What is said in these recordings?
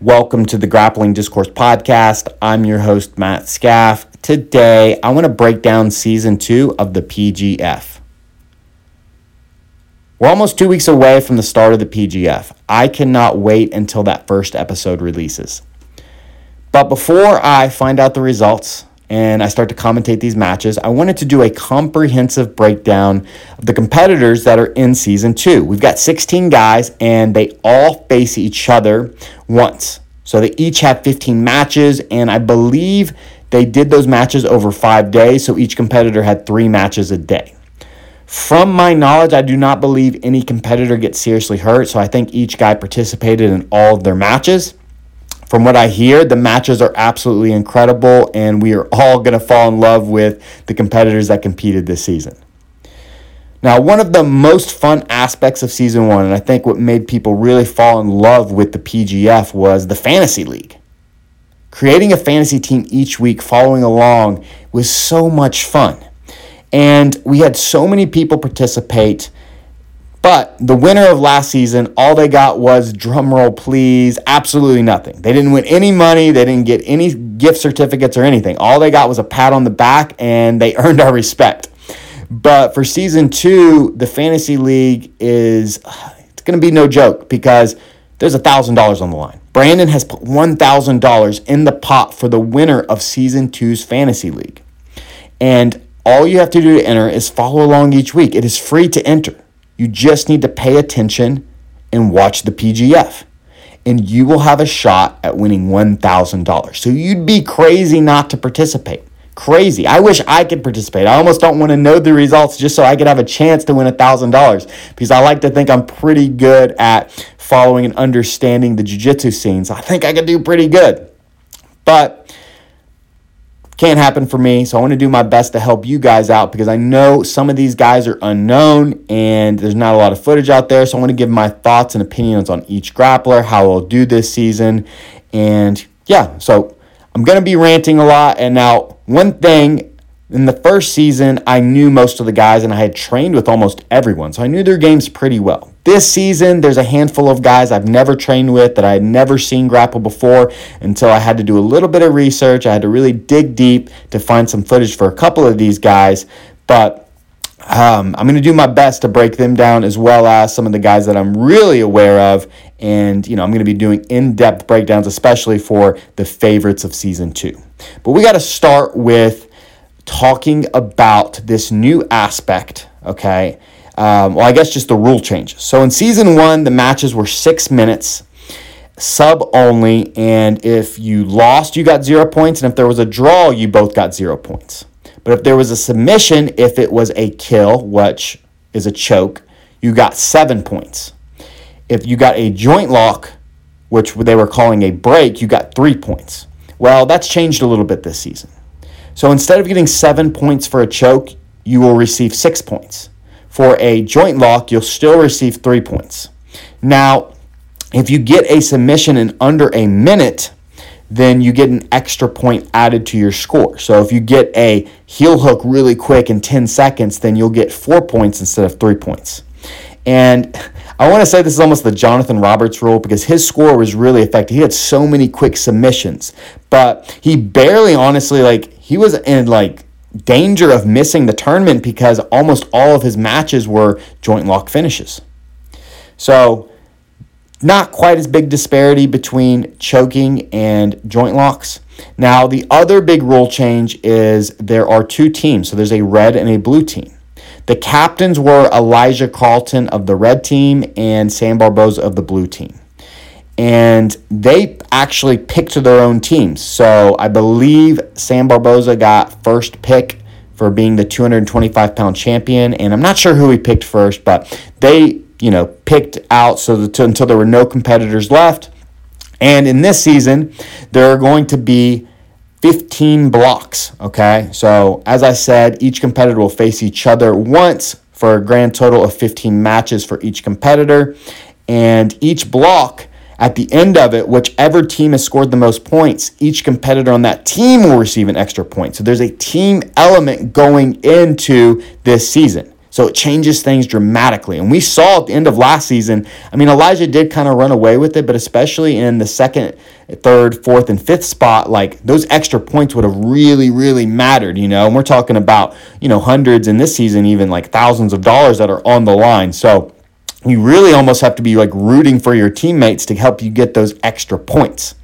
Welcome to the Grappling Discourse Podcast. I'm your host, Matt Scaff. Today, I want to break down season two of the PGF. We're almost two weeks away from the start of the PGF. I cannot wait until that first episode releases. But before I find out the results, and I start to commentate these matches, I wanted to do a comprehensive breakdown of the competitors that are in season two. We've got 16 guys, and they all face each other once. So they each have 15 matches, and I believe they did those matches over five days, so each competitor had three matches a day. From my knowledge, I do not believe any competitor gets seriously hurt, so I think each guy participated in all of their matches. From what I hear, the matches are absolutely incredible, and we are all going to fall in love with the competitors that competed this season. Now, one of the most fun aspects of season one, and I think what made people really fall in love with the PGF, was the fantasy league. Creating a fantasy team each week, following along, was so much fun. And we had so many people participate but the winner of last season, all they got was drumroll, please, absolutely nothing. They didn't win any money, they didn't get any gift certificates or anything. All they got was a pat on the back and they earned our respect. But for season two, the fantasy league is it's gonna be no joke because there's a thousand dollars on the line. Brandon has put one thousand dollars in the pot for the winner of season two's fantasy league. And all you have to do to enter is follow along each week. It is free to enter. You just need to pay attention and watch the PGF. And you will have a shot at winning $1,000. So you'd be crazy not to participate. Crazy. I wish I could participate. I almost don't want to know the results just so I could have a chance to win $1,000 because I like to think I'm pretty good at following and understanding the jiu jitsu scenes. I think I could do pretty good. But can't happen for me. So I want to do my best to help you guys out because I know some of these guys are unknown and there's not a lot of footage out there. So I want to give my thoughts and opinions on each grappler, how I'll do this season. And yeah, so I'm going to be ranting a lot. And now, one thing in the first season, I knew most of the guys and I had trained with almost everyone. So I knew their games pretty well. This season, there's a handful of guys I've never trained with that I had never seen grapple before until I had to do a little bit of research. I had to really dig deep to find some footage for a couple of these guys. But um, I'm going to do my best to break them down as well as some of the guys that I'm really aware of. And, you know, I'm going to be doing in depth breakdowns, especially for the favorites of season two. But we got to start with talking about this new aspect, okay? Um, well, I guess just the rule changes. So in season one, the matches were six minutes, sub only, and if you lost, you got zero points, and if there was a draw, you both got zero points. But if there was a submission, if it was a kill, which is a choke, you got seven points. If you got a joint lock, which they were calling a break, you got three points. Well, that's changed a little bit this season. So instead of getting seven points for a choke, you will receive six points. For a joint lock, you'll still receive three points. Now, if you get a submission in under a minute, then you get an extra point added to your score. So if you get a heel hook really quick in 10 seconds, then you'll get four points instead of three points. And I want to say this is almost the Jonathan Roberts rule because his score was really effective. He had so many quick submissions, but he barely, honestly, like he was in like danger of missing the tournament because almost all of his matches were joint lock finishes. So, not quite as big disparity between choking and joint locks. Now, the other big rule change is there are two teams. So, there's a red and a blue team. The captains were Elijah Carlton of the red team and Sam Barboza of the blue team. And they actually picked their own teams. So I believe Sam Barboza got first pick for being the 225 pound champion. And I'm not sure who he picked first, but they, you know, picked out so that until there were no competitors left. And in this season, there are going to be 15 blocks. Okay, so as I said, each competitor will face each other once for a grand total of 15 matches for each competitor. And each block, at the end of it, whichever team has scored the most points, each competitor on that team will receive an extra point. So there's a team element going into this season. So it changes things dramatically. And we saw at the end of last season, I mean, Elijah did kind of run away with it, but especially in the second, third, fourth, and fifth spot, like those extra points would have really, really mattered, you know. And we're talking about, you know, hundreds in this season, even like thousands of dollars that are on the line. So you really almost have to be like rooting for your teammates to help you get those extra points.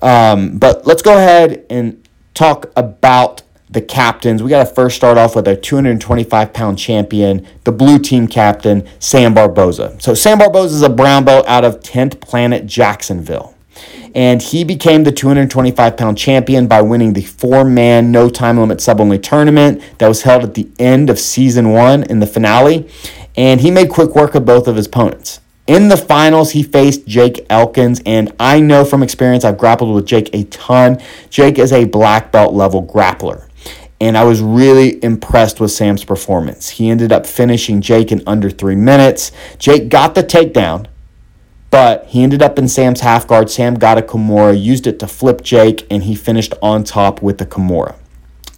Um, but let's go ahead and talk about the captains. We got to first start off with our 225 pound champion, the blue team captain, Sam Barboza. So, Sam Barboza is a brown belt out of 10th Planet Jacksonville. And he became the 225 pound champion by winning the four man no time limit sub only tournament that was held at the end of season one in the finale. And he made quick work of both of his opponents. In the finals, he faced Jake Elkins, and I know from experience, I've grappled with Jake a ton. Jake is a black belt level grappler and I was really impressed with Sam's performance. He ended up finishing Jake in under three minutes. Jake got the takedown, but he ended up in Sam's half guard. Sam got a Kimura, used it to flip Jake, and he finished on top with the Kimura.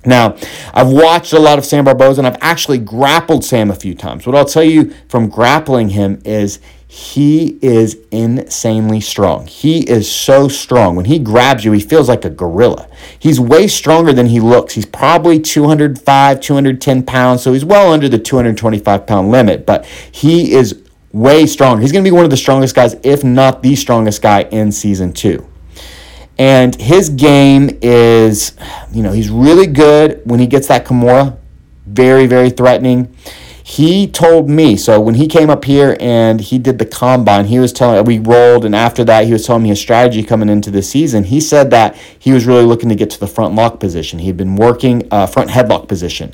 Now, I've watched a lot of Sam Barboza and I've actually grappled Sam a few times. What I'll tell you from grappling him is he is insanely strong. He is so strong. When he grabs you, he feels like a gorilla. He's way stronger than he looks. He's probably 205, 210 pounds, so he's well under the 225 pound limit, but he is way stronger. He's going to be one of the strongest guys, if not the strongest guy in season two. And his game is, you know, he's really good when he gets that Kimura. Very, very threatening. He told me, so when he came up here and he did the combine, he was telling, we rolled, and after that, he was telling me his strategy coming into the season. He said that he was really looking to get to the front lock position. He had been working uh, front headlock position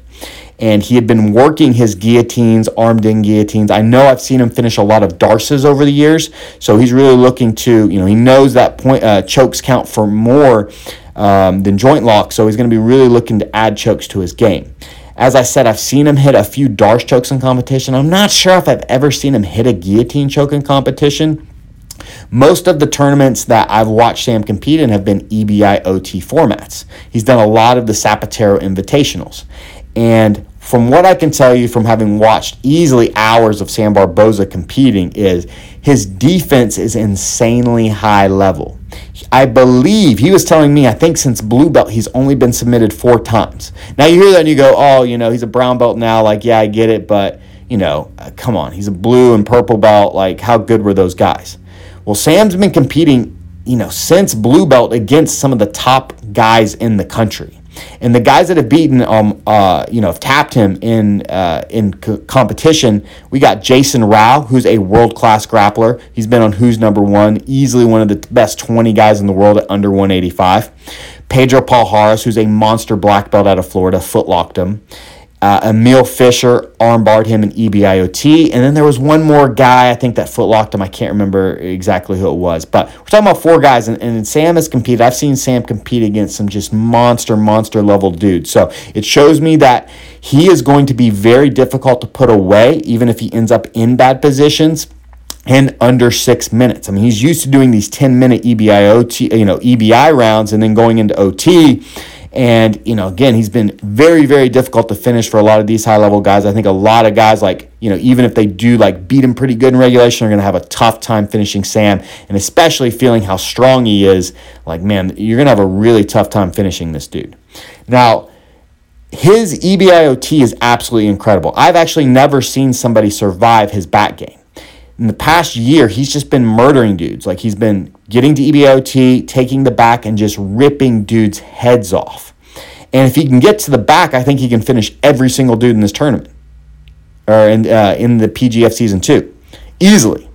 and he had been working his guillotines, armed in guillotines. I know I've seen him finish a lot of Darces over the years, so he's really looking to, you know, he knows that point uh, chokes count for more um, than joint locks, so he's going to be really looking to add chokes to his game. As I said, I've seen him hit a few Darce chokes in competition. I'm not sure if I've ever seen him hit a guillotine choke in competition. Most of the tournaments that I've watched Sam compete in have been EBI OT formats. He's done a lot of the Zapatero Invitationals. And from what I can tell you from having watched easily hours of Sam Barboza competing is his defense is insanely high level. I believe he was telling me, I think since blue belt, he's only been submitted four times. Now you hear that and you go, oh, you know, he's a brown belt now. Like, yeah, I get it. But, you know, uh, come on. He's a blue and purple belt. Like, how good were those guys? Well, Sam's been competing, you know, since blue belt against some of the top guys in the country. And the guys that have beaten, um, uh, you know, have tapped him in uh, in competition. We got Jason Rau, who's a world class grappler. He's been on Who's Number One, easily one of the best 20 guys in the world at under 185. Pedro Palhares, who's a monster black belt out of Florida, footlocked him. Uh, Emil Fischer armbarred him in EBIOT. And then there was one more guy, I think that footlocked him. I can't remember exactly who it was. But we're talking about four guys, and, and Sam has competed. I've seen Sam compete against some just monster, monster level dudes. So it shows me that he is going to be very difficult to put away, even if he ends up in bad positions in under six minutes. I mean, he's used to doing these 10 minute EBIOT, you know, EBI rounds and then going into OT and, you know, again, he's been very, very difficult to finish for a lot of these high level guys. I think a lot of guys, like, you know, even if they do like beat him pretty good in regulation, are going to have a tough time finishing Sam. And especially feeling how strong he is, like, man, you're going to have a really tough time finishing this dude. Now, his EBIOT is absolutely incredible. I've actually never seen somebody survive his back game. In the past year, he's just been murdering dudes. Like he's been getting to EBIOT, taking the back, and just ripping dudes' heads off. And if he can get to the back, I think he can finish every single dude in this tournament or in, uh, in the PGF season two easily.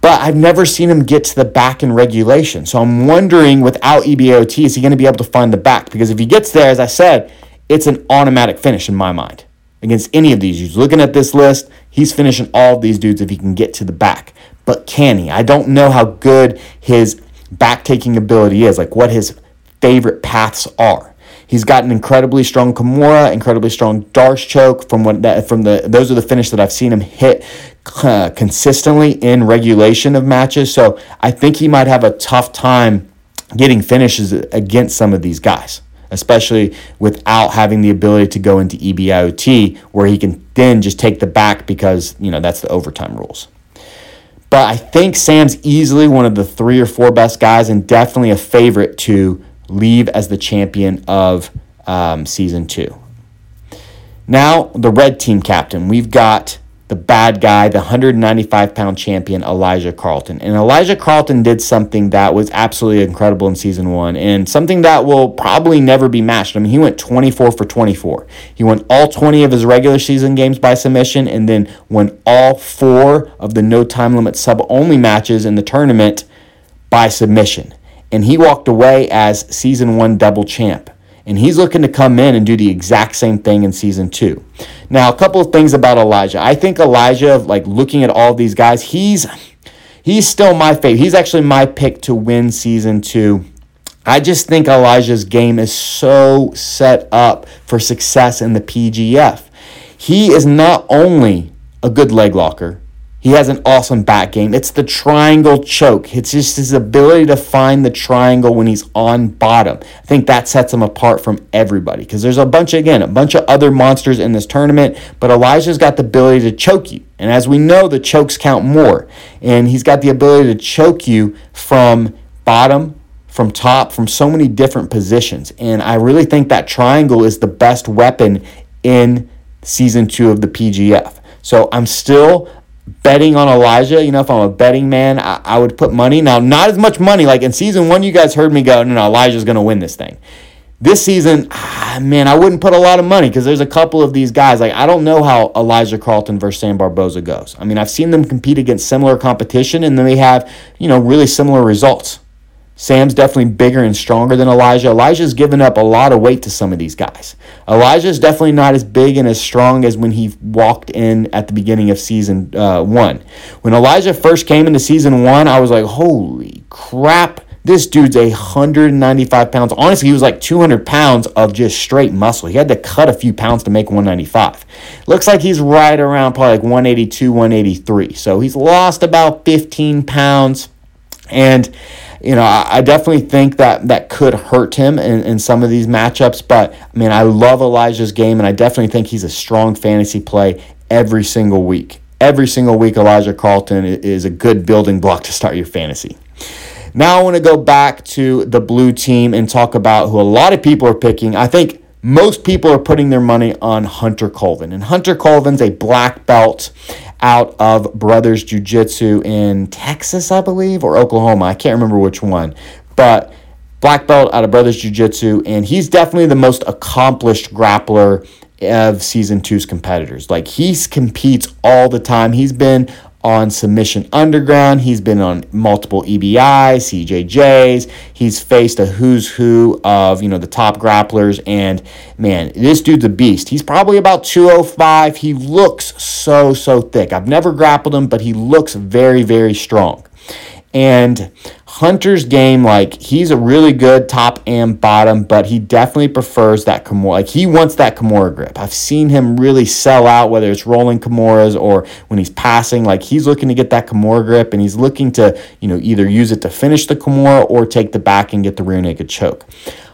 But I've never seen him get to the back in regulation. So I'm wondering without EBIOT, is he going to be able to find the back? Because if he gets there, as I said, it's an automatic finish in my mind against any of these dudes. Looking at this list, he's finishing all of these dudes if he can get to the back but can he? I don't know how good his back taking ability is, like what his favorite paths are. He's got an incredibly strong Kimura, incredibly strong Darce choke from what that from the those are the finish that I've seen him hit uh, consistently in regulation of matches. So I think he might have a tough time getting finishes against some of these guys. Especially without having the ability to go into EBIOT where he can then just take the back because, you know, that's the overtime rules. But I think Sam's easily one of the three or four best guys and definitely a favorite to leave as the champion of um, season two. Now, the red team captain. We've got the bad guy, the 195 pound champion, Elijah Carlton. And Elijah Carlton did something that was absolutely incredible in season one and something that will probably never be matched. I mean, he went 24 for 24. He won all 20 of his regular season games by submission and then won all four of the no time limit sub only matches in the tournament by submission. And he walked away as season one double champ and he's looking to come in and do the exact same thing in season two. Now, a couple of things about Elijah. I think Elijah, like looking at all these guys, he's he's still my favorite. He's actually my pick to win season two. I just think Elijah's game is so set up for success in the PGF. He is not only a good leg locker, he has an awesome back game. It's the triangle choke. It's just his ability to find the triangle when he's on bottom. I think that sets him apart from everybody because there's a bunch, again, a bunch of other monsters in this tournament, but Elijah's got the ability to choke you. And as we know, the chokes count more. And he's got the ability to choke you from bottom, from top, from so many different positions. And I really think that triangle is the best weapon in season two of the PGF. So I'm still betting on Elijah. You know, if I'm a betting man, I, I, would put money. Now, not as much money. Like in season one, you guys heard me go, no, no, Elijah's going to win this thing. This season, ah, man, I wouldn't put a lot of money because there's a couple of these guys. Like, I don't know how Elijah Carlton versus Sam Barboza goes. I mean, I've seen them compete against similar competition and then they have, you know, really similar results. Sam's definitely bigger and stronger than Elijah. Elijah's given up a lot of weight to some of these guys. Elijah's definitely not as big and as strong as when he walked in at the beginning of season uh, one. When Elijah first came into season one, I was like, holy crap, this dude's 195 pounds. Honestly, he was like 200 pounds of just straight muscle. He had to cut a few pounds to make 195. Looks like he's right around probably like 182, 183. So he's lost about 15 pounds. And you know, I, I, definitely think that that could hurt him in, in some of these matchups. But I mean, I love Elijah's game, and I definitely think he's a strong fantasy play every single week. Every single week, Elijah Carlton is a good building block to start your fantasy. Now, I want to go back to the blue team and talk about who a lot of people are picking. I think most people are putting their money on Hunter Colvin. And Hunter Colvin's a black belt out of Brothers Jiu Jitsu in Texas, I believe, or Oklahoma. I can't remember which one. But black belt out of Brothers Jiu Jitsu, and he's definitely the most accomplished grappler of season two's competitors. Like he competes all the time. He's been on Submission Underground. He's been on multiple EBI, CJJs. He's faced a who's who of, you know, the top grapplers. And man, this dude's a beast. He's probably about 205. He looks so, so thick. I've never grappled him, but he looks very, very strong. And Hunter's game, like he's a really good top and bottom, but he definitely prefers that Kimura. Like he wants that Kimura grip. I've seen him really sell out, whether it's rolling Kimuras or when he's passing. Like he's looking to get that Kimura grip, and he's looking to, you know, either use it to finish the Kimura or take the back and get the rear naked choke.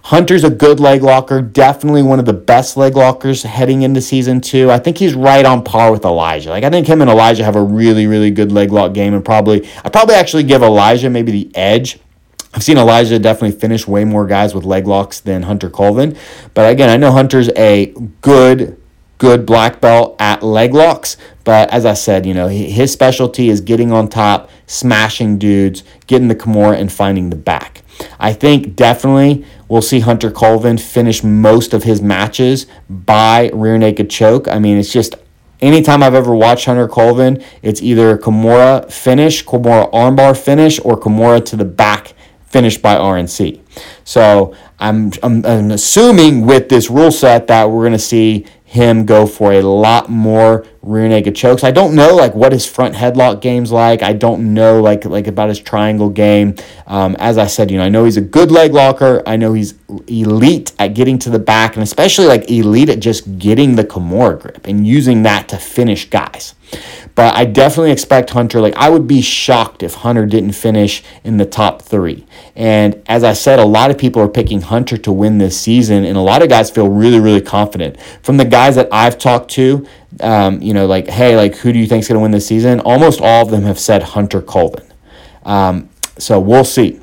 Hunter's a good leg locker, definitely one of the best leg lockers heading into season two. I think he's right on par with Elijah. Like I think him and Elijah have a really, really good leg lock game, and probably I probably actually give Elijah maybe the edge. I've seen Elijah definitely finish way more guys with leg locks than Hunter Colvin, but again, I know Hunter's a good good black belt at leg locks. But as I said, you know, his specialty is getting on top, smashing dudes, getting the Kimura, and finding the back. I think definitely we'll see Hunter Colvin finish most of his matches by rear naked choke. I mean, it's just anytime I've ever watched Hunter Colvin, it's either Kimura finish, Kimura armbar finish, or Kimura to the back finish by RNC. So I'm, I'm, I'm assuming with this rule set that we're going to see him go for a lot more rear naked chokes. I don't know like what his front headlock game's like. I don't know like like about his triangle game. Um, as I said, you know, I know he's a good leg locker. I know he's elite at getting to the back and especially like elite at just getting the Kimura grip and using that to finish guys. But I definitely expect Hunter. Like, I would be shocked if Hunter didn't finish in the top three. And as I said, a lot of people are picking Hunter to win this season, and a lot of guys feel really, really confident. From the guys that I've talked to, um, you know, like, hey, like, who do you think's going to win this season? Almost all of them have said Hunter Colvin. Um, so we'll see.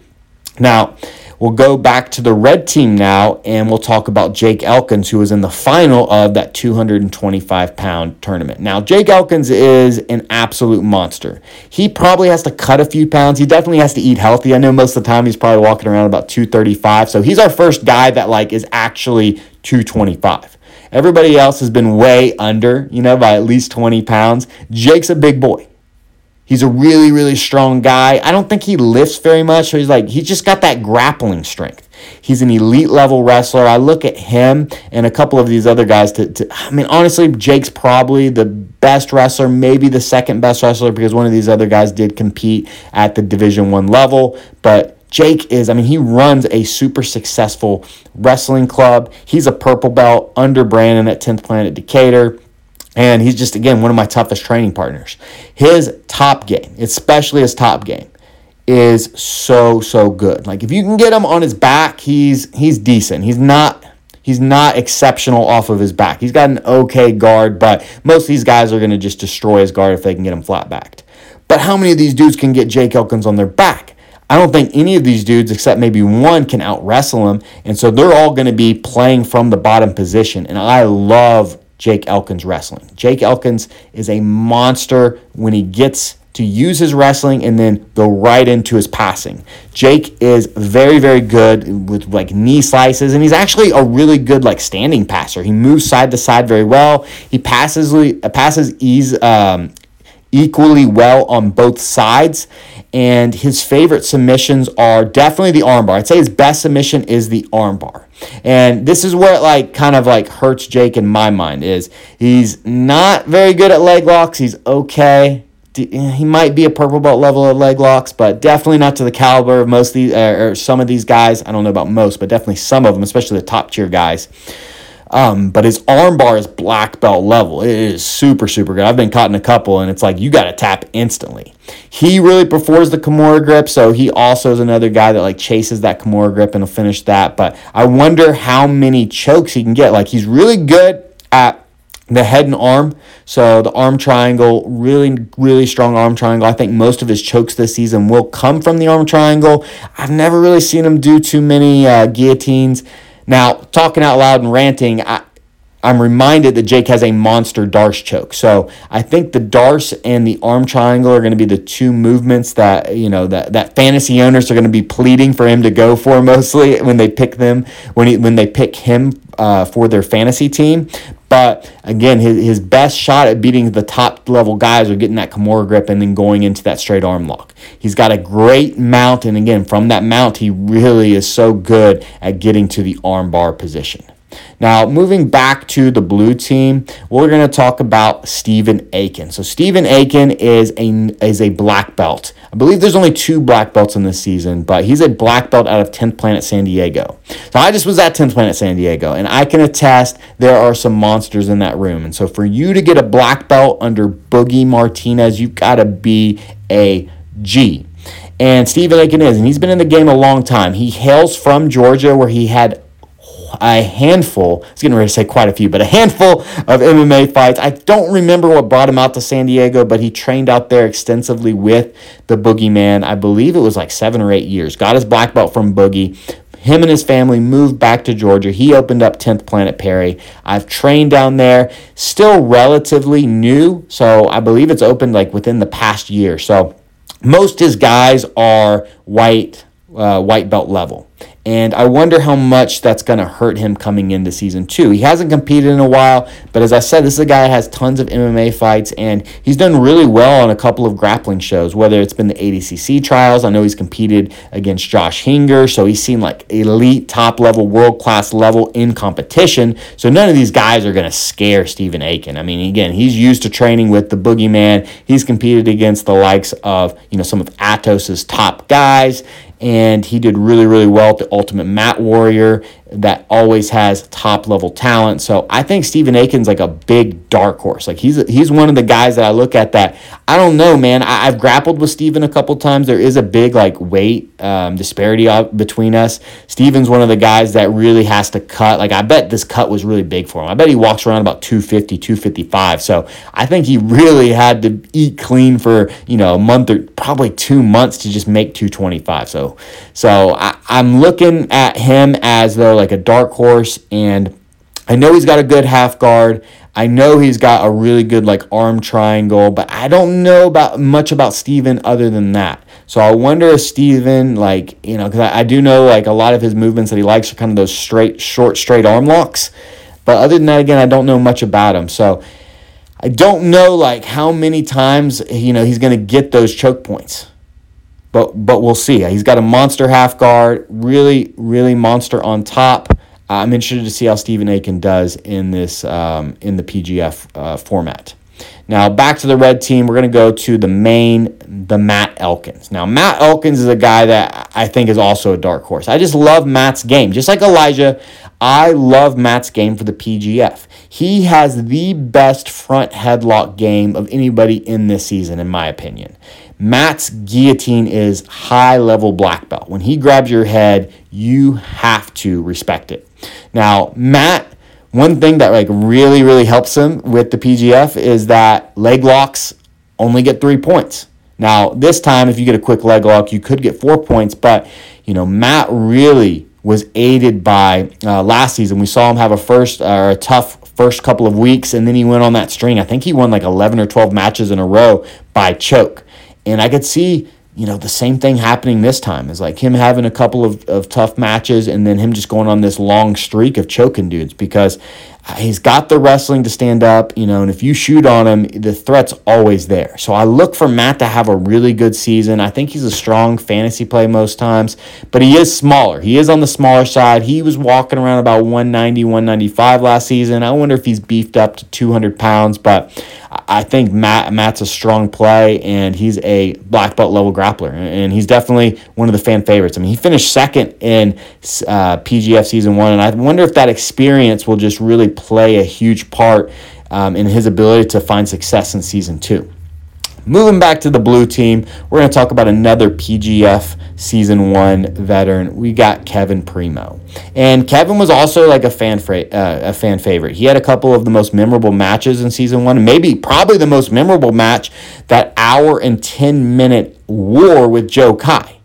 Now, We'll go back to the red team now and we'll talk about Jake Elkins, who was in the final of that 225 pound tournament. Now, Jake Elkins is an absolute monster. He probably has to cut a few pounds. He definitely has to eat healthy. I know most of the time he's probably walking around about 235. So he's our first guy that like is actually 225. Everybody else has been way under, you know, by at least 20 pounds. Jake's a big boy. He's a really, really strong guy. I don't think he lifts very much. So he's like, he's just got that grappling strength. He's an elite level wrestler. I look at him and a couple of these other guys to, to I mean, honestly, Jake's probably the best wrestler, maybe the second best wrestler because one of these other guys did compete at the division one level. But Jake is, I mean, he runs a super successful wrestling club. He's a purple belt under Brandon at 10th Planet Decatur. And he's just, again, one of my toughest training partners. His top game, especially his top game, is so, so good. Like if you can get him on his back, he's he's decent. He's not he's not exceptional off of his back. He's got an okay guard, but most of these guys are going to just destroy his guard if they can get him flat backed. But how many of these dudes can get Jake Elkins on their back? I don't think any of these dudes, except maybe one, can out wrestle him. And so they're all going to be playing from the bottom position. And I love Jake Elkins wrestling. Jake Elkins is a monster when he gets to use his wrestling and then go right into his passing. Jake is very, very good with like knee slices, and he's actually a really good like standing passer. He moves side to side very well. He passes passes ease um, equally well on both sides. And his favorite submissions are definitely the armbar. I'd say his best submission is the armbar. And this is where it like kind of like hurts Jake in my mind is he's not very good at leg locks. He's okay. Eh, he might be a purple belt level of leg locks, but definitely not to the caliber of most of these or some of these guys. I don't know about most, but definitely some of them, especially the top tier guys. Um, but his armbar is black belt level. It is super, super good. I've been caught in a couple, and it's like you got to tap instantly. He really prefers the Kimura grip, so he also is another guy that like chases that Kimura grip and will finish that. But I wonder how many chokes he can get. Like he's really good at the head and arm. So the arm triangle, really, really strong arm triangle. I think most of his chokes this season will come from the arm triangle. I've never really seen him do too many uh, guillotines. Now, talking out loud and ranting, I, I'm reminded that Jake has a monster Darce choke. So I think the Darce and the arm triangle are going to be the two movements that you know that, that fantasy owners are going to be pleading for him to go for mostly when they pick them when he, when they pick him uh, for their fantasy team. But again, his, his best shot at beating the top level guys are getting that Kimura grip and then going into that straight arm lock. He's got a great mount, and again, from that mount, he really is so good at getting to the arm bar position. Now, moving back to the blue team, we're going to talk about Stephen Aiken. So, Stephen Aiken is a, is a black belt. I believe there's only two black belts in this season, but he's a black belt out of 10th Planet San Diego. So, I just was at 10th Planet San Diego, and I can attest there are some monsters in that room. And so, for you to get a black belt under Boogie Martinez, you've got to be a G. And Stephen Aiken is, and he's been in the game a long time. He hails from Georgia, where he had a handful, I was getting ready to say quite a few, but a handful of MMA fights. I don't remember what brought him out to San Diego, but he trained out there extensively with the Boogeyman. I believe it was like seven or eight years. Got his black belt from Boogie. Him and his family moved back to Georgia. He opened up 10th Planet Perry. I've trained down there, still relatively new. So I believe it's opened like within the past year. So most his guys are white, uh, white belt level And I wonder how much that's going to hurt him coming into season two. He hasn't competed in a while, but as I said, this is a guy that has tons of MMA fights, and he's done really well on a couple of grappling shows, whether it's been the ADCC trials. I know he's competed against Josh Hinger, so he's seen like elite, top level, world class level in competition. So none of these guys are going to scare Stephen Aiken. I mean, again, he's used to training with the boogeyman. He's competed against the likes of, you know, some of Atos's top guys and he did really, really well at the Ultimate Mat Warrior that always has top level talent. So I think Stephen Aiken's like a big dark horse. Like he's he's one of the guys that I look at that I don't know, man. I, have grappled with Stephen a couple times. There is a big like weight um, disparity between us. Stephen's one of the guys that really has to cut. Like I bet this cut was really big for him. I bet he walks around about 250, 255. So I think he really had to eat clean for you know a month or probably two months to just make 225. So so I, I'm looking at him as though like a dark horse, and I know he's got a good half guard. I know he's got a really good like arm triangle, but I don't know about much about Steven other than that. So I wonder if Steven, like, you know, because I, I do know like a lot of his movements that he likes are kind of those straight, short, straight arm locks. But other than that, again, I don't know much about him. So I don't know like how many times, you know, he's going to get those choke points but but we'll see. He's got a monster half guard, really really monster on top. I'm interested to see how Stephen Aiken does in this um, in the PGF uh, format. Now back to the red team, we're going to go to the main, the Matt Elkins. Now Matt Elkins is a guy that I think is also a dark horse. I just love Matt's game, just like Elijah. I love Matt's game for the PGF. He has the best front headlock game of anybody in this season, in my opinion. Matt's guillotine is high level black belt. When he grabs your head, you have to respect it. Now, Matt, one thing that like really really helps him with the PGF is that leg locks only get 3 points. Now, this time if you get a quick leg lock, you could get 4 points, but you know, Matt really was aided by uh, last season. We saw him have a first or uh, a tough first couple of weeks, and then he went on that string. I think he won like 11 or 12 matches in a row by choke. And I could see, you know, the same thing happening this time is like him having a couple of, of tough matches and then him just going on this long streak of choking dudes because he's got the wrestling to stand up, you know, and if you shoot on him, the threat's always there. So I look for Matt to have a really good season. I think he's a strong fantasy play most times, but he is smaller. He is on the smaller side. He was walking around about 190, 195 last season. I wonder if he's beefed up to 200 pounds, but I think Matt Matt's a strong play, and he's a black belt level grappler, and he's definitely one of the fan favorites. I mean, he finished second in uh, PGF season one, and I wonder if that experience will just really play a huge part um, in his ability to find success in season two. Moving back to the blue team, we're going to talk about another PGF season one veteran. We got Kevin Primo, and Kevin was also like a fan fra- uh, a fan favorite. He had a couple of the most memorable matches in season one, maybe probably the most memorable match that hour and ten minute war with Joe Kai.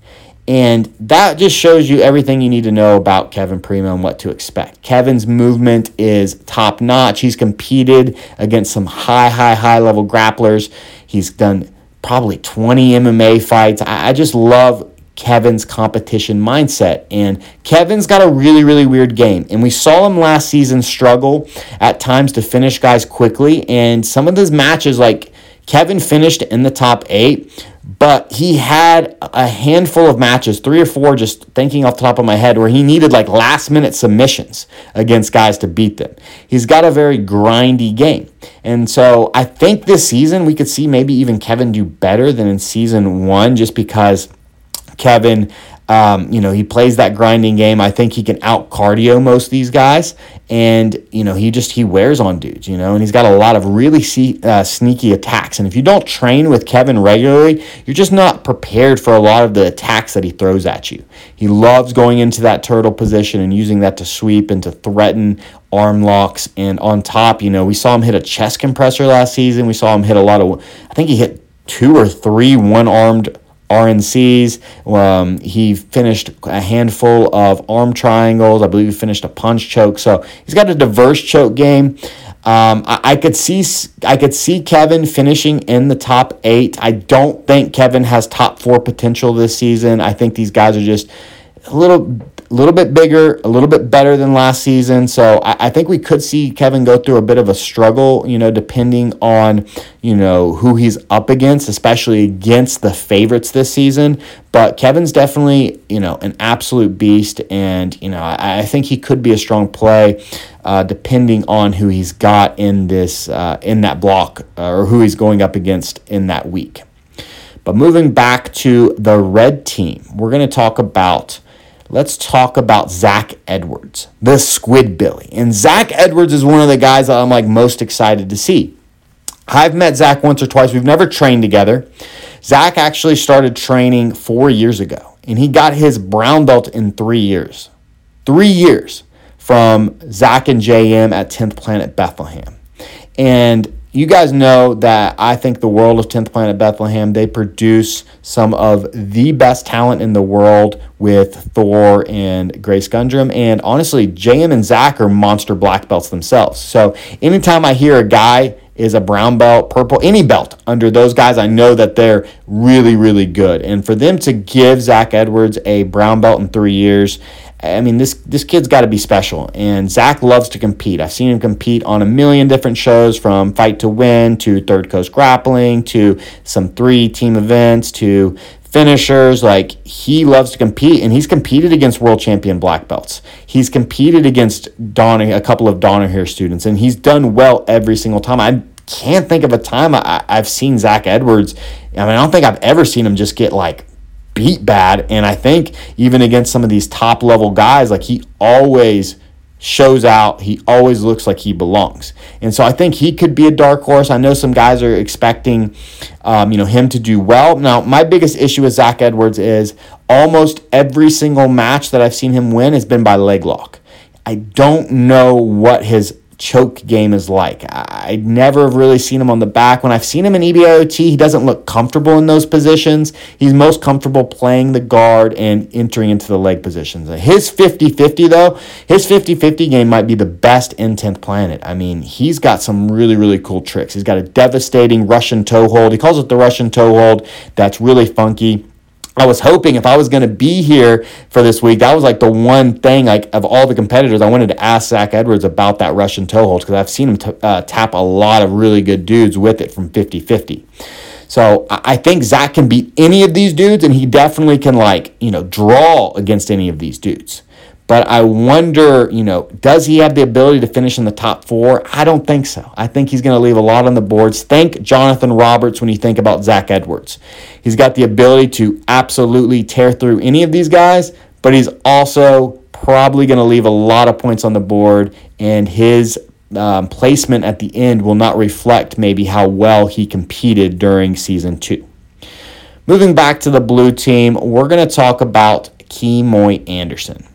And that just shows you everything you need to know about Kevin Primo and what to expect. Kevin's movement is top notch. He's competed against some high, high, high level grapplers. He's done probably 20 MMA fights. I, just love Kevin's competition mindset. And Kevin's got a really, really weird game. And we saw him last season struggle at times to finish guys quickly. And some of his matches, like Kevin finished in the top eight, but he had a handful of matches, three or four, just thinking off the top of my head, where he needed like last minute submissions against guys to beat them. He's got a very grindy game. And so I think this season we could see maybe even Kevin do better than in season one just because Kevin um, you know, he plays that grinding game. I think he can out cardio most of these guys. And, you know, he just, he wears on dudes, you know, and he's got a lot of really see, uh, sneaky attacks. And if you don't train with Kevin regularly, you're just not prepared for a lot of the attacks that he throws at you. He loves going into that turtle position and using that to sweep and to threaten arm locks. And on top, you know, we saw him hit a chest compressor last season. We saw him hit a lot of, I think he hit two or three one armed RNCs. Um, he finished a handful of arm triangles. I believe he finished a punch choke. So he's got a diverse choke game. Um, I, I, could see I could see Kevin finishing in the top eight. I don't think Kevin has top four potential this season. I think these guys are just a little a little bit bigger, a little bit better than last season. So I, I, think we could see Kevin go through a bit of a struggle, you know, depending on, you know, who he's up against, especially against the favorites this season. But Kevin's definitely, you know, an absolute beast. And, you know, I, I think he could be a strong play. Uh, depending on who he's got in this uh, in that block uh, or who he's going up against in that week. But moving back to the red team, we're going to talk about let's talk about Zach Edwards, the Squid Billy. And Zach Edwards is one of the guys that I'm like most excited to see. I've met Zach once or twice. We've never trained together. Zach actually started training four years ago, and he got his brown belt in three years. Three years from Zach and JM at 10th Planet Bethlehem. And you guys know that I think the world of 10th Planet Bethlehem, they produce some of the best talent in the world with Thor and Grace Gundrum. And honestly, JM and Zach are monster black belts themselves. So anytime I hear a guy is a brown belt, purple, any belt under those guys, I know that they're really, really good. And for them to give Zach Edwards a brown belt in three years I mean, this this kid's got to be special, and Zach loves to compete. I've seen him compete on a million different shows, from Fight to Win to Third Coast Grappling to some three team events to finishers. Like he loves to compete, and he's competed against world champion black belts. He's competed against Donna, a couple of Danaher students, and he's done well every single time. I can't think of a time I, I've seen Zach Edwards. I mean, I don't think I've ever seen him just get like beat bad. And I think even against some of these top level guys, like he always shows out. He always looks like he belongs. And so I think he could be a dark horse. I know some guys are expecting, um, you know, him to do well. Now, my biggest issue with Zach Edwards is almost every single match that I've seen him win has been by leg lock. I don't know what his choke game is like. I never have really seen him on the back. When I've seen him in EBIOT, he doesn't look comfortable in those positions. He's most comfortable playing the guard and entering into the leg positions. His 50 50, though, his 50 50 game might be the best in 10th Planet. I mean, he's got some really, really cool tricks. He's got a devastating Russian toe hold. He calls it the Russian toe hold. That's really funky. I was hoping if I was going to be here for this week, that was like the one thing, like of all the competitors, I wanted to ask Zach Edwards about that Russian toe hold because I've seen him t- uh, tap a lot of really good dudes with it from 50 50. So I think Zach can beat any of these dudes, and he definitely can, like, you know, draw against any of these dudes. But I wonder, you know, does he have the ability to finish in the top four? I don't think so. I think he's going to leave a lot on the boards. Think Jonathan Roberts when you think about Zach Edwards. He's got the ability to absolutely tear through any of these guys, but he's also probably going to leave a lot of points on the board, and his um, placement at the end will not reflect maybe how well he competed during season two. Moving back to the blue team, we're going to talk about Kemoy Anderson.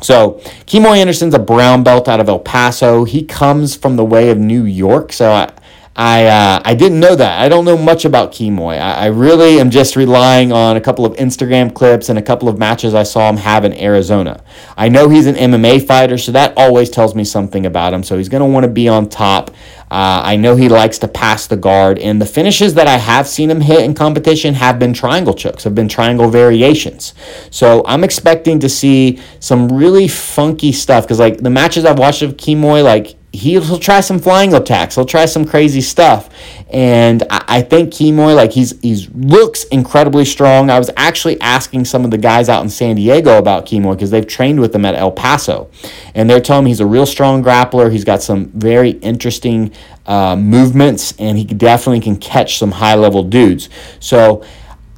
So, Kemoy Anderson's a brown belt out of El Paso. He comes from the way of New York. So, I, I, uh, I didn't know that. I don't know much about Kemoy. I, I really am just relying on a couple of Instagram clips and a couple of matches I saw him have in Arizona. I know he's an MMA fighter, so that always tells me something about him. So, he's going to want to be on top. Uh, I know he likes to pass the guard, and the finishes that I have seen him hit in competition have been triangle chokes, have been triangle variations. So I'm expecting to see some really funky stuff because, like, the matches I've watched of Kemoy, like, he'll, he'll try some flying attacks. He'll try some crazy stuff. And I, I think Kemoy, like he's he's looks incredibly strong. I was actually asking some of the guys out in San Diego about Kemoy because they've trained with him at El Paso. And they're telling me he's a real strong grappler. He's got some very interesting uh, movements and he definitely can catch some high level dudes. So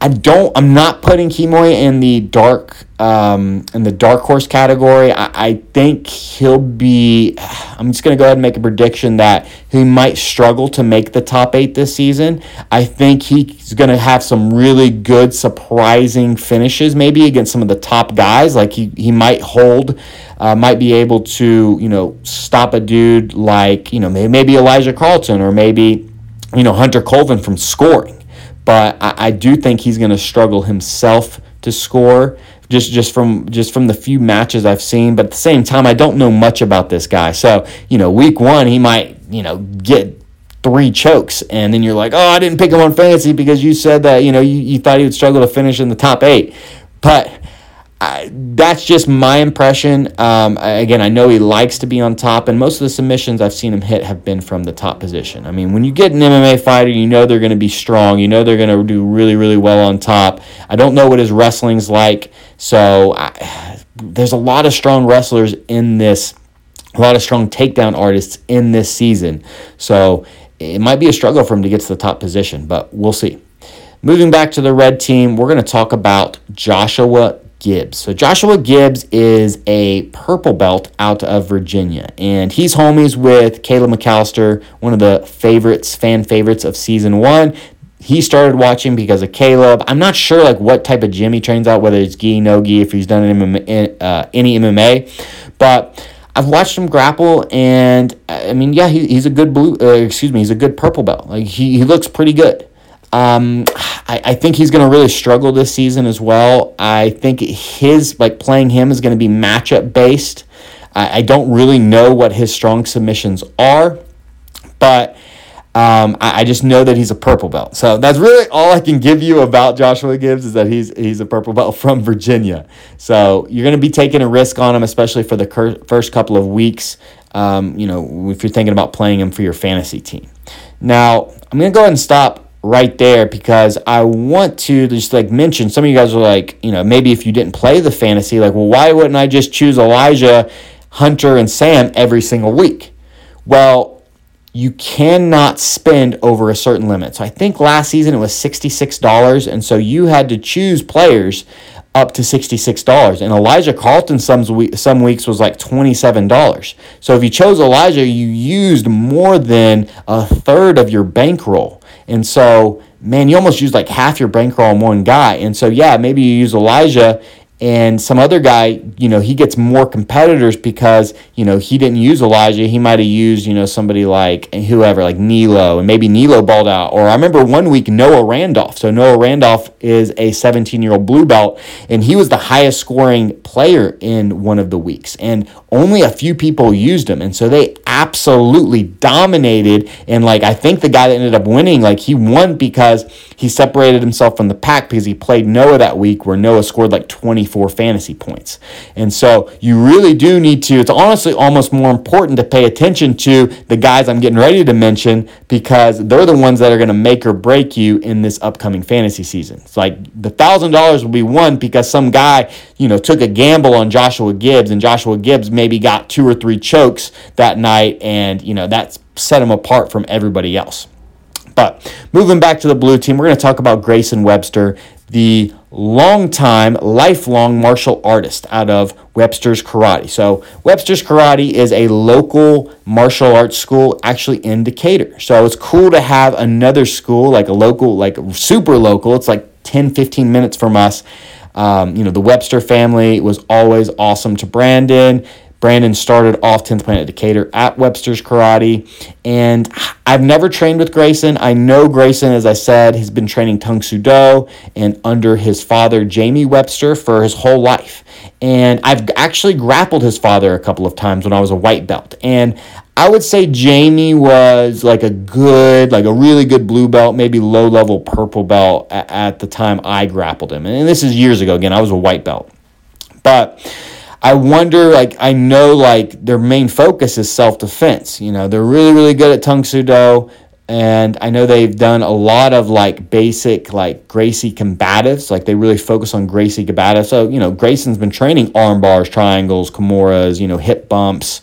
I don't. I'm not putting Kemoy in the dark um, in the dark horse category. I, I think he'll be. I'm just gonna go ahead and make a prediction that he might struggle to make the top eight this season. I think he's gonna have some really good, surprising finishes, maybe against some of the top guys. Like he he might hold, uh, might be able to you know stop a dude like you know maybe Elijah Carlton or maybe you know Hunter Colvin from scoring but I, I do think he's going to struggle himself to score just just from just from the few matches I've seen. But at the same time, I don't know much about this guy. So you know, week one he might you know get three chokes, and then you're like, oh, I didn't pick him on fantasy because you said that you know you, you thought he would struggle to finish in the top eight. But that's just my impression. Um, again, I know he likes to be on top, and most of the submissions I've seen him hit have been from the top position. I mean, when you get an MMA fighter, you know they're going to be strong. You know they're going to do really, really well on top. I don't know what his wrestling's like, so I, there's a lot of strong wrestlers in this, a lot of strong takedown artists in this season. So it might be a struggle for him to get to the top position, but we'll see. Moving back to the red team, we're going to talk about Joshua Gibbs. So Joshua Gibbs is a purple belt out of Virginia, and he's homies with Caleb McAllister, one of the favorites, fan favorites of season one. He started watching because of Caleb. I'm not sure like what type of gym he trains out, whether it's gi, no gi, if he's done MMA, uh, any MMA, but I've watched him grapple, and I mean, yeah, he, he's a good blue. Uh, excuse me, he's a good purple belt. Like he, he looks pretty good. Um, I, I think he's going to really struggle this season as well. I think his, like, playing him is going to be matchup based. I, I don't really know what his strong submissions are, but um, I, I, just know that he's a purple belt. So that's really all I can give you about Joshua Gibbs is that he's he's a purple belt from Virginia. So you're going to be taking a risk on him, especially for the cur- first couple of weeks. Um, you know, if you're thinking about playing him for your fantasy team. Now I'm going to go ahead and stop right there because I want to just like mention some of you guys are like, you know, maybe if you didn't play the fantasy, like, well, why wouldn't I just choose Elijah, Hunter, and Sam every single week? Well, you cannot spend over a certain limit. So I think last season it was $66, and so you had to choose players up to $66. And Elijah Carlton some, some weeks was like $27. So if you chose Elijah, you used more than a third of your bankroll. And so, man, you almost use like half your bankroll on one guy. And so, yeah, maybe you use Elijah and some other guy, you know, he gets more competitors because, you know, he didn't use Elijah. He might have used, you know, somebody like whoever, like Nilo, and maybe Nilo balled out. Or I remember one week Noah Randolph. So Noah Randolph is a 17 year old blue belt, and he was the highest scoring player in one of the weeks. And only a few people used him. And so they absolutely dominated. And like, I think the guy that ended up winning, like, he won because he separated himself from the pack because he played Noah that week, where Noah scored like 24 fantasy points. And so you really do need to, it's honestly almost more important to pay attention to the guys I'm getting ready to mention because they're the ones that are going to make or break you in this upcoming fantasy season. It's like the $1,000 will be won because some guy, you know, took a gamble on Joshua Gibbs and Joshua Gibbs maybe got two or three chokes that night and, you know, that's set him apart from everybody else. But moving back to the blue team, we're going to talk about Grayson Webster, the longtime, lifelong martial artist out of Webster's Karate. So, Webster's Karate is a local martial arts school actually in Decatur. So, it's cool to have another school, like a local, like super local. It's like 10, 15 minutes from us. Um, you know, the Webster family was always awesome to Brandon. Brandon started off 10th Planet Decatur at Webster's Karate. And I've never trained with Grayson. I know Grayson, as I said, he's been training Tang Soo Do and under his father, Jamie Webster, for his whole life. And I've actually grappled his father a couple of times when I was a white belt. And I would say Jamie was like a good, like a really good blue belt, maybe low level purple belt at the time I grappled him. And this is years ago. Again, I was a white belt. But I wonder, like, I know, like, their main focus is self defense. You know, they're really, really good at Tang Soo Do. And I know they've done a lot of like basic, like Gracie combatives. Like they really focus on Gracie combatives. So, you know, Grayson's been training arm bars, triangles, Kimuras, you know, hip bumps,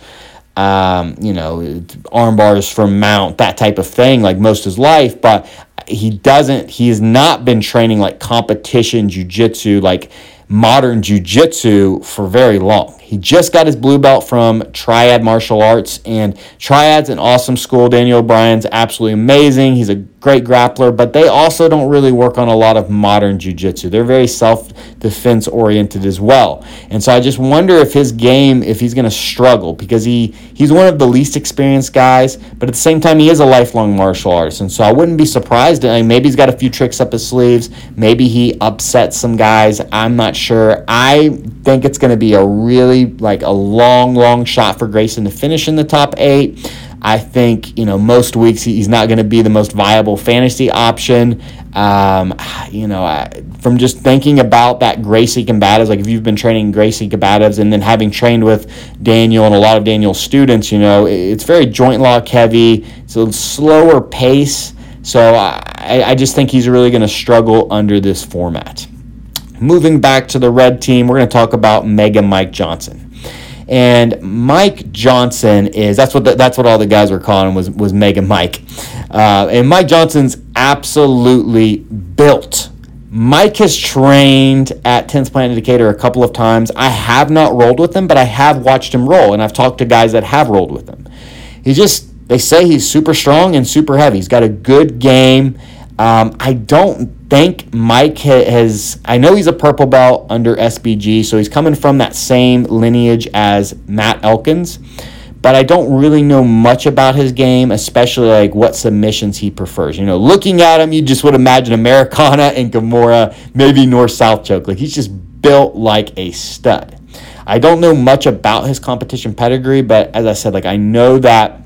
um, you know, arm bars from mount, that type of thing, like most of his life. But he doesn't, he has not been training like competition jujitsu, like modern jiu-jitsu for very long. He just got his blue belt from Triad Martial Arts, and Triad's an awesome school. Daniel O'Brien's absolutely amazing. He's a great grappler, but they also don't really work on a lot of modern jiu-jitsu. They're very self-defense oriented as well. And so I just wonder if his game, if he's going to struggle, because he, he's one of the least experienced guys, but at the same time, he is a lifelong martial artist. And so I wouldn't be surprised. I mean, maybe he's got a few tricks up his sleeves. Maybe he upsets some guys. I'm not sure. I think it's going to be a really like a long, long shot for Grayson to finish in the top eight. I think, you know, most weeks he's not going to be the most viable fantasy option. Um, you know, I, from just thinking about that Gracie combatives, like if you've been training Gracie combatives and then having trained with Daniel and a lot of Daniel's students, you know, it's very joint lock heavy. It's a slower pace. So I, I just think he's really going to struggle under this format. Moving back to the red team, we're going to talk about Mega Mike Johnson. And Mike Johnson is that's what the, that's what all the guys were calling him was was Mega Mike. Uh, and Mike Johnson's absolutely built. Mike has trained at 10th Planet Decatur a couple of times. I have not rolled with him, but I have watched him roll, and I've talked to guys that have rolled with him. He just they say he's super strong and super heavy. He's got a good game. Um, I don't think Mike has. I know he's a purple belt under SBG, so he's coming from that same lineage as Matt Elkins. But I don't really know much about his game, especially like what submissions he prefers. You know, looking at him, you just would imagine Americana and Kimura, maybe North South choke. Like he's just built like a stud. I don't know much about his competition pedigree, but as I said, like I know that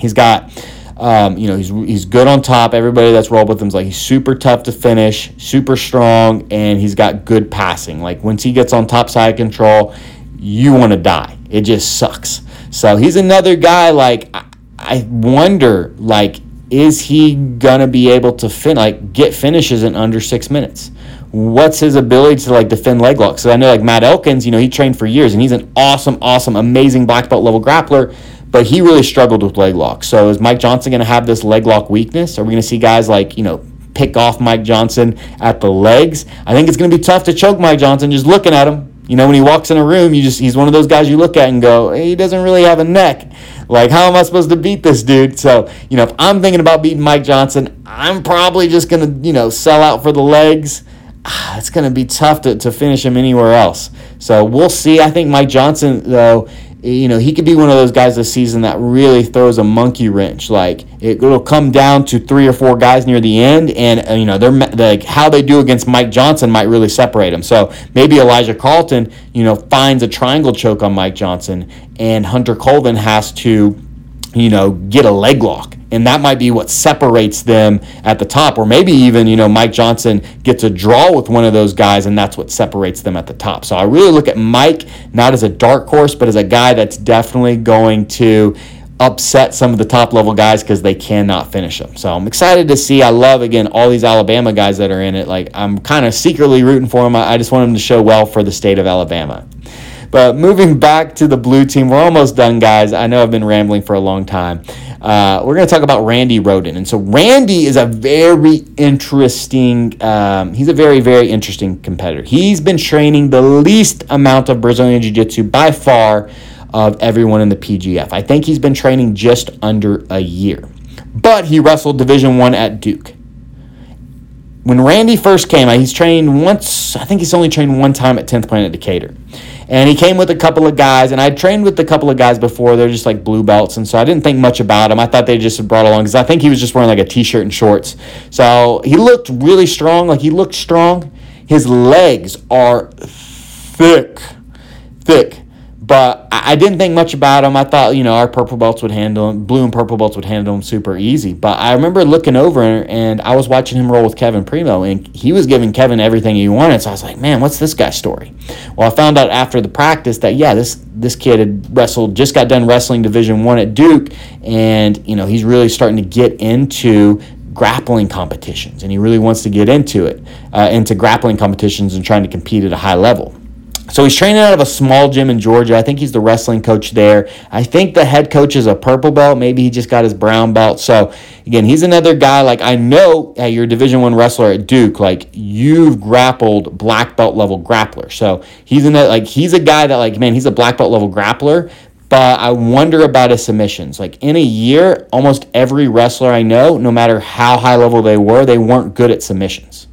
he's got um, you know, he's, he's good on top. Everybody that's rolled with him is like he's super tough to finish, super strong, and he's got good passing. Like once he gets on top side control, you want to die. It just sucks. So he's another guy. Like I, I wonder, like, is he gonna be able to fin like get finishes in under six minutes? What's his ability to like defend leg locks? So I know like Matt Elkins, you know, he trained for years and he's an awesome, awesome, amazing black belt level grappler but he really struggled with leg lock. So is Mike Johnson going to have this leg lock weakness? Are we going to see guys like, you know, pick off Mike Johnson at the legs? I think it's going to be tough to choke Mike Johnson just looking at him. You know, when he walks in a room, you just he's one of those guys you look at and go, hey, he doesn't really have a neck. Like, how am I supposed to beat this dude? So, you know, if I'm thinking about beating Mike Johnson, I'm probably just gonna, you know, sell out for the legs. Ah, it's gonna be tough to, to finish him anywhere else. So we'll see. I think Mike Johnson, though, you know, he could be one of those guys this season that really throws a monkey wrench. Like it, will come down to three or four guys near the end, and uh, you know, they're like how they do against Mike Johnson might really separate them. So maybe Elijah Carlton, you know, finds a triangle choke on Mike Johnson, and Hunter Colvin has to, you know, get a leg lock and that might be what separates them at the top. Or maybe even you know mike johnson gets a draw with one of those guys and that's what separates them at the top. So i really look at mike not as a dark horse but as a guy that's definitely going to upset some of the top level guys because they cannot finish them so i'm excited to see. I love again all these alabama guys that are in it. Like i'm kind of secretly rooting for them i just want them to show well for the state of alabama but moving back to the blue team, we're almost done, guys. I know I've been rambling for a long time. Uh, we're going to talk about Randy Roden. And so Randy is a very interesting, um, he's a very, very interesting competitor. He's been training the least amount of Brazilian Jiu Jitsu by far of everyone in the PGF. I think he's been training just under a year. But he wrestled Division One at Duke when Randy first came, he's trained once. I think he's only trained one time at 10th Planet Decatur, and he came with a couple of guys. And I'd trained with a couple of guys before. They're just like blue belts, and so I didn't think much about him. I thought they just brought along because I think he was just wearing like a t-shirt and shorts. So he looked really strong. Like he looked strong. His legs are thick, thick. But I didn't think much about him. I thought, you know, our purple belts would handle him, blue and purple belts would handle him super easy. But I remember looking over and I was watching him roll with Kevin Primo, and he was giving Kevin everything he wanted. So I was like, man, what's this guy's story? Well, I found out after the practice that yeah, this this kid had wrestled, just got done wrestling Division One at Duke, and you know he's really starting to get into grappling competitions, and he really wants to get into it, uh, into grappling competitions and trying to compete at a high level. So he's training out of a small gym in Georgia. I think he's the wrestling coach there. I think the head coach is a purple belt. Maybe he just got his brown belt. So again, he's another guy. Like I know, you're a Division One wrestler at Duke. Like you've grappled black belt level grappler. So he's in that. Like he's a guy that like man, he's a black belt level grappler. But I wonder about his submissions. Like in a year, almost every wrestler I know, no matter how high level they were, they weren't good at submissions.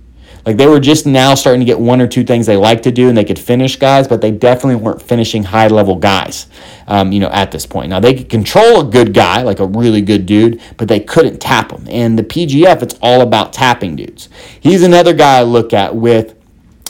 Like they were just now starting to get one or two things they like to do and they could finish guys, but they definitely weren't finishing high level guys, um, you know, at this point. Now they could control a good guy, like a really good dude, but they couldn't tap him. And the PGF, it's all about tapping dudes. He's another guy I look at with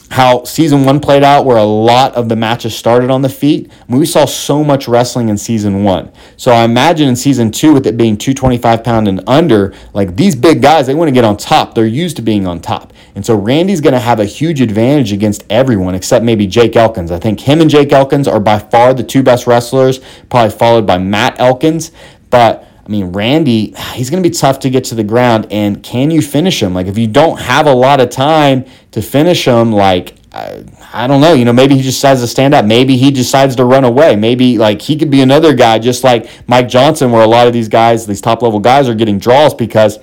how season one played out, where a lot of the matches started on the feet. I mean, we saw so much wrestling in season one. So I imagine in season two, with it being 225 pound and under, like these big guys, they want to get on top. They're used to being on top. And so Randy's going to have a huge advantage against everyone except maybe Jake Elkins. I think him and Jake Elkins are by far the two best wrestlers, probably followed by Matt Elkins. But I mean, Randy, he's going to be tough to get to the ground. And can you finish him? Like, if you don't have a lot of time to finish him, like, I, I don't know. You know, maybe he just decides to stand up. Maybe he decides to run away. Maybe, like, he could be another guy, just like Mike Johnson, where a lot of these guys, these top level guys, are getting draws because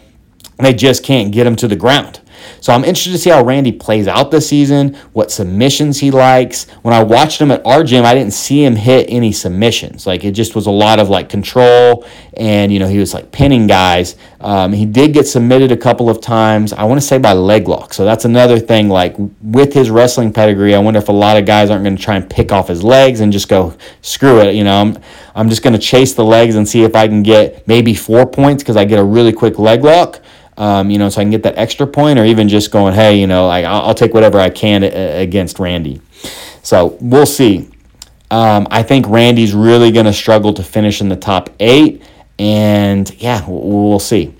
they just can't get him to the ground. So I'm interested to see how Randy plays out this season, what submissions he likes. When I watched him at our gym, I didn't see him hit any submissions. Like it just was a lot of like control, and you know he was like pinning guys. Um, he did get submitted a couple of times. I want to say by leg lock. So that's another thing. Like with his wrestling pedigree, I wonder if a lot of guys aren't going to try and pick off his legs and just go screw it. You know, I'm I'm just going to chase the legs and see if I can get maybe four points because I get a really quick leg lock um, you know, so I can get that extra point, or even just going, hey, you know, I'll, I'll take whatever I can against Randy. So we'll see. Um, I think Randy's really going to struggle to finish in the top eight, and yeah, we'll see.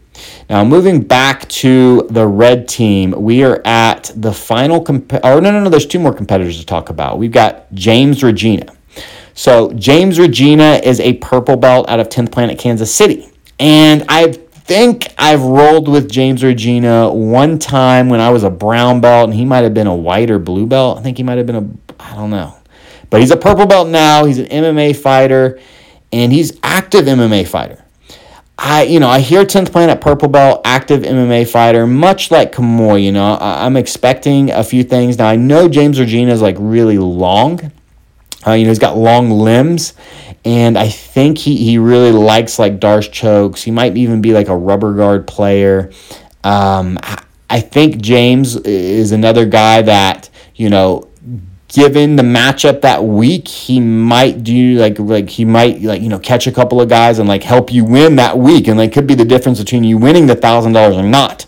Now, moving back to the red team, we are at the final. Comp- oh, no, no, no, there's two more competitors to talk about. We've got James Regina. So, James Regina is a purple belt out of 10th Planet, Kansas City. And I've think I've rolled with James Regina one time when I was a brown belt, and he might have been a white or blue belt. I think he might have been a, I don't know. But he's a purple belt now. He's an MMA fighter, and he's active MMA fighter. I, you know, I hear 10th Planet Purple Belt, active MMA fighter, much like Kemoy, you know, I, am expecting a few things. Now, I know James Regina is like really long. Uh, you know, he's got long limbs, and I think he, he really likes like D'Arce chokes. He might even be like a rubber guard player. Um, I think James is another guy that, you know, given the matchup that week, he might do like like he might like you know catch a couple of guys and like help you win that week, and like could be the difference between you winning the thousand dollars or not.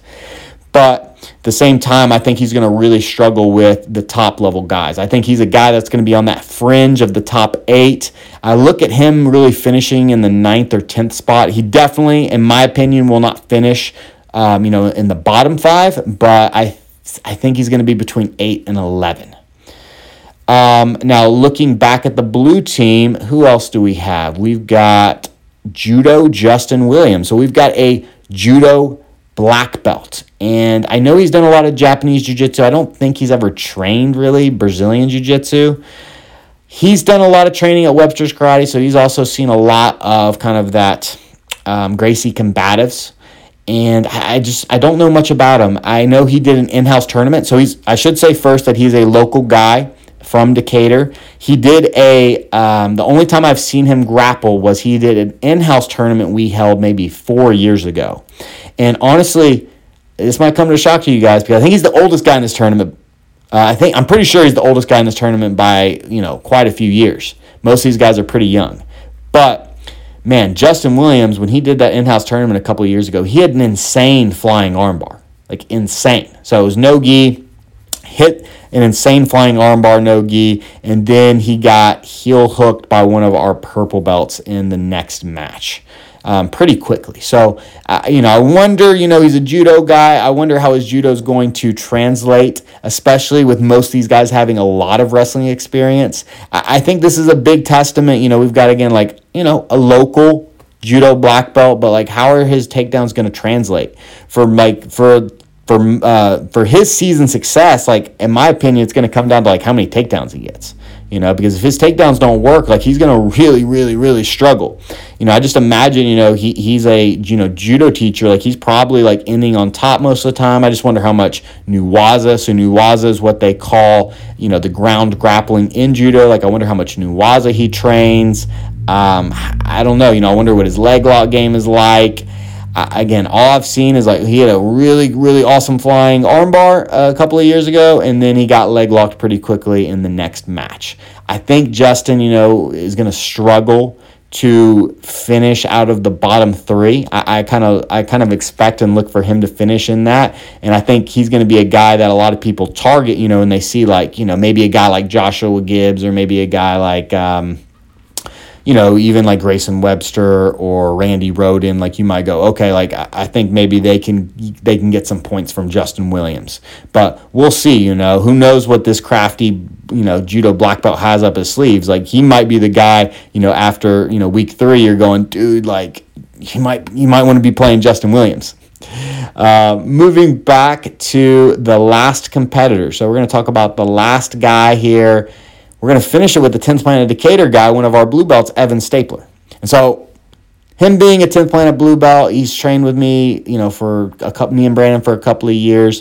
But the same time, I think he's going to really struggle with the top level guys. I think he's a guy that's going to be on that fringe of the top eight. I look at him really finishing in the ninth or tenth spot. He definitely, in my opinion, will not finish, um, you know, in the bottom five, but I, I think he's going to be between eight and eleven. Um, now, looking back at the blue team, who else do we have? We've got Judo Justin Williams. So we've got a Judo black belt. And I know he's done a lot of Japanese Jiu Jitsu. I don't think he's ever trained really Brazilian Jiu Jitsu. He's done a lot of training at Webster's Karate, so he's also seen a lot of kind of that um, Gracie combatives. And I just I don't know much about him. I know he did an in-house tournament, so he's I should say first that he's a local guy from Decatur. He did a um, the only time I've seen him grapple was he did an in-house tournament we held maybe four years ago, and honestly, this might come to a shock to you guys because I think he's the oldest guy in this tournament. Uh, I think I'm pretty sure he's the oldest guy in this tournament by you know quite a few years. Most of these guys are pretty young, but man, Justin Williams when he did that in-house tournament a couple years ago, he had an insane flying armbar, like insane. So it was no gi, hit an insane flying armbar no gi, and then he got heel hooked by one of our purple belts in the next match um, pretty quickly. So, uh, you know, I wonder, you know, he's a judo guy. I wonder how his judo is going to translate, especially with most of these guys having a lot of wrestling experience. I, I think this is a big testament. You know, we've got, again, like, you know, a local judo black belt, but like, how are his takedowns going to translate for like, for, for uh, for his season success, like in my opinion, it's going to come down to like how many takedowns he gets you know, because if his takedowns don't work, like he's gonna really, really, really struggle. You know, I just imagine, you know, he he's a you know judo teacher, like he's probably like ending on top most of the time. I just wonder how much newaza. So newaza is what they call, you know, the ground grappling in judo. Like I wonder how much newaza he trains. Um, I don't know. You know, I wonder what his leg lock game is like again, all I've seen is like he had a really, really awesome flying armbar a couple of years ago, and then he got leg locked pretty quickly in the next match. I think Justin, you know, is going to struggle to finish out of the bottom three. I kind of I kind of expect and look for him to finish in that, and I think he's going to be a guy that a lot of people target. You know, and they see like you know maybe a guy like Joshua Gibbs or maybe a guy like. Um, you know, even like Grayson Webster or Randy Roden, like you might go, okay, like I think maybe they can they can get some points from Justin Williams, but we'll see. You know, who knows what this crafty you know judo black belt has up his sleeves? Like he might be the guy. You know, after you know week three, you're going, dude, like he might you might want to be playing Justin Williams. Uh, moving back to the last competitor. So we're going to talk about the last guy here we're going to finish it with the 10th Planet Decatur guy, one of our blue belts, Evan Stapler. And so, him being a 10th Planet blue belt, he's trained with me, you know, for a couple, me and Brandon for a couple of years.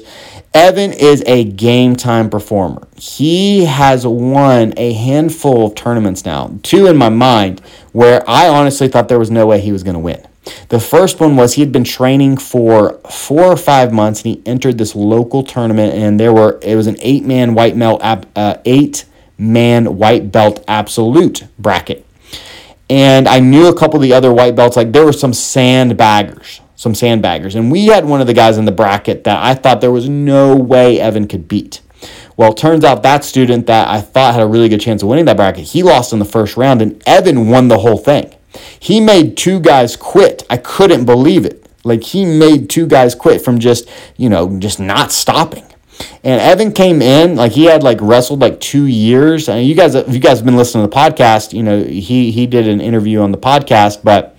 Evan is a game time performer. He has won a handful of tournaments now, two in my mind, where I honestly thought there was no way he was going to win. The first one was he had been training for four or five months, and he entered this local tournament, and there were it was an eight man white male uh, eight man white belt absolute bracket. And I knew a couple of the other white belts, like there were some sandbaggers, some sandbaggers. And we had one of the guys in the bracket that I thought there was no way Evan could beat. Well, it turns out that student that I thought had a really good chance of winning that bracket, he lost in the first round, and Evan won the whole thing. He made two guys quit. I couldn't believe it. Like he made two guys quit from just, you know, just not stopping. And Evan came in like he had like wrestled like two years. And you guys, if you guys have been listening to the podcast, you know he he did an interview on the podcast, but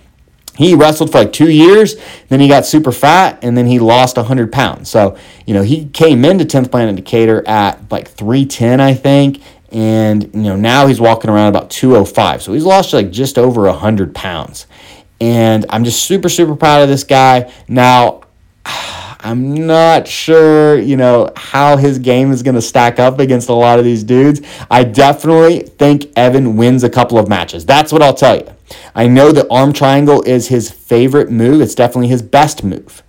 he wrestled for like two years. Then he got super fat, and then he lost hundred pounds. So you know he came into tenth Planet Decatur at like three ten, I think, and you know now he's walking around about two oh five. So he's lost like just over hundred pounds. And I'm just super super proud of this guy. Now. I'm not sure, you know, how his game is going to stack up against a lot of these dudes. I definitely think Evan wins a couple of matches. That's what I'll tell you. I know the arm triangle is his favorite move. It's definitely his best move.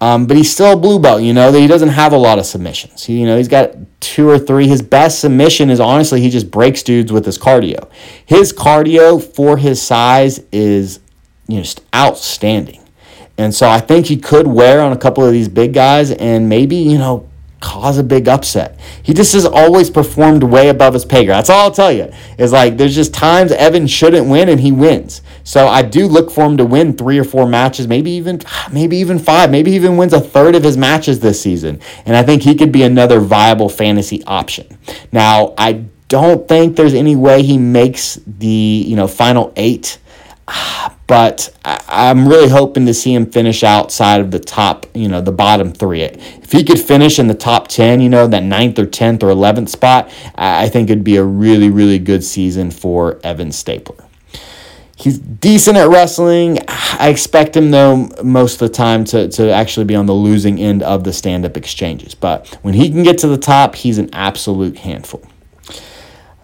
Um, but he's still a blue belt, you know, that he doesn't have a lot of submissions. He, you know, he's got two or three. His best submission is honestly he just breaks dudes with his cardio. His cardio for his size is you know, just outstanding. And so I think he could wear on a couple of these big guys and maybe, you know, cause a big upset. He just has always performed way above his pay grade. That's all I'll tell you. Is like there's just times Evan shouldn't win and he wins. So I do look for him to win three or four matches, maybe even maybe even five, maybe even wins a third of his matches this season. And I think he could be another viable fantasy option. Now, I don't think there's any way he makes the, you know, final 8 ah, but I, am really hoping to see him finish outside of the top, you know, the bottom three. If he could finish in the top 10, you know, that ninth or 10th or 11th spot, I think it'd be a really, really good season for Evan Stapler. He's decent at wrestling. I expect him, though, most of the time to, to actually be on the losing end of the stand up exchanges. But when he can get to the top, he's an absolute handful.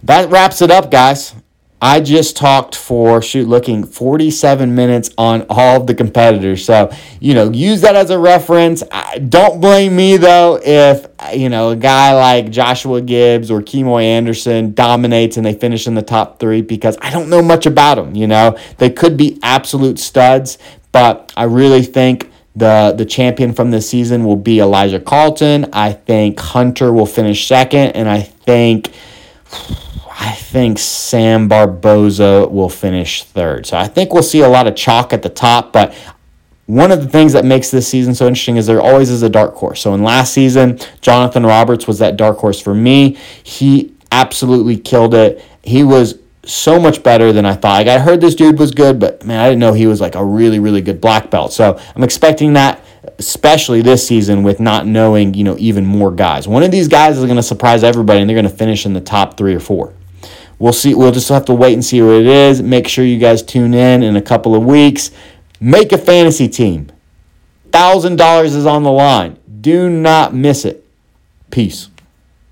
That wraps it up, guys. I just talked for shoot looking 47 minutes on all of the competitors. So, you know, use that as a reference. I, don't blame me though if, you know, a guy like Joshua Gibbs or Kemoy Anderson dominates and they finish in the top 3 because I don't know much about them, you know. They could be absolute studs, but I really think the the champion from this season will be Elijah Carlton. I think Hunter will finish second and I think I think Sam Barboza will finish third. So I think we'll see a lot of chalk at the top, but one of the things that makes this season so interesting is there always is a dark horse. So in last season, Jonathan Roberts was that dark horse for me. He absolutely killed it. He was so much better than I thought. Like I heard this dude was good, but man, I didn't know he was like a really, really good black belt. So I'm expecting that especially this season with not knowing, you know, even more guys. One of these guys is going to surprise everybody and they're going to finish in the top 3 or 4. We'll see. We'll just have to wait and see what it is. Make sure you guys tune in in a couple of weeks. Make a fantasy team. $1,000 is on the line. Do not miss it. Peace.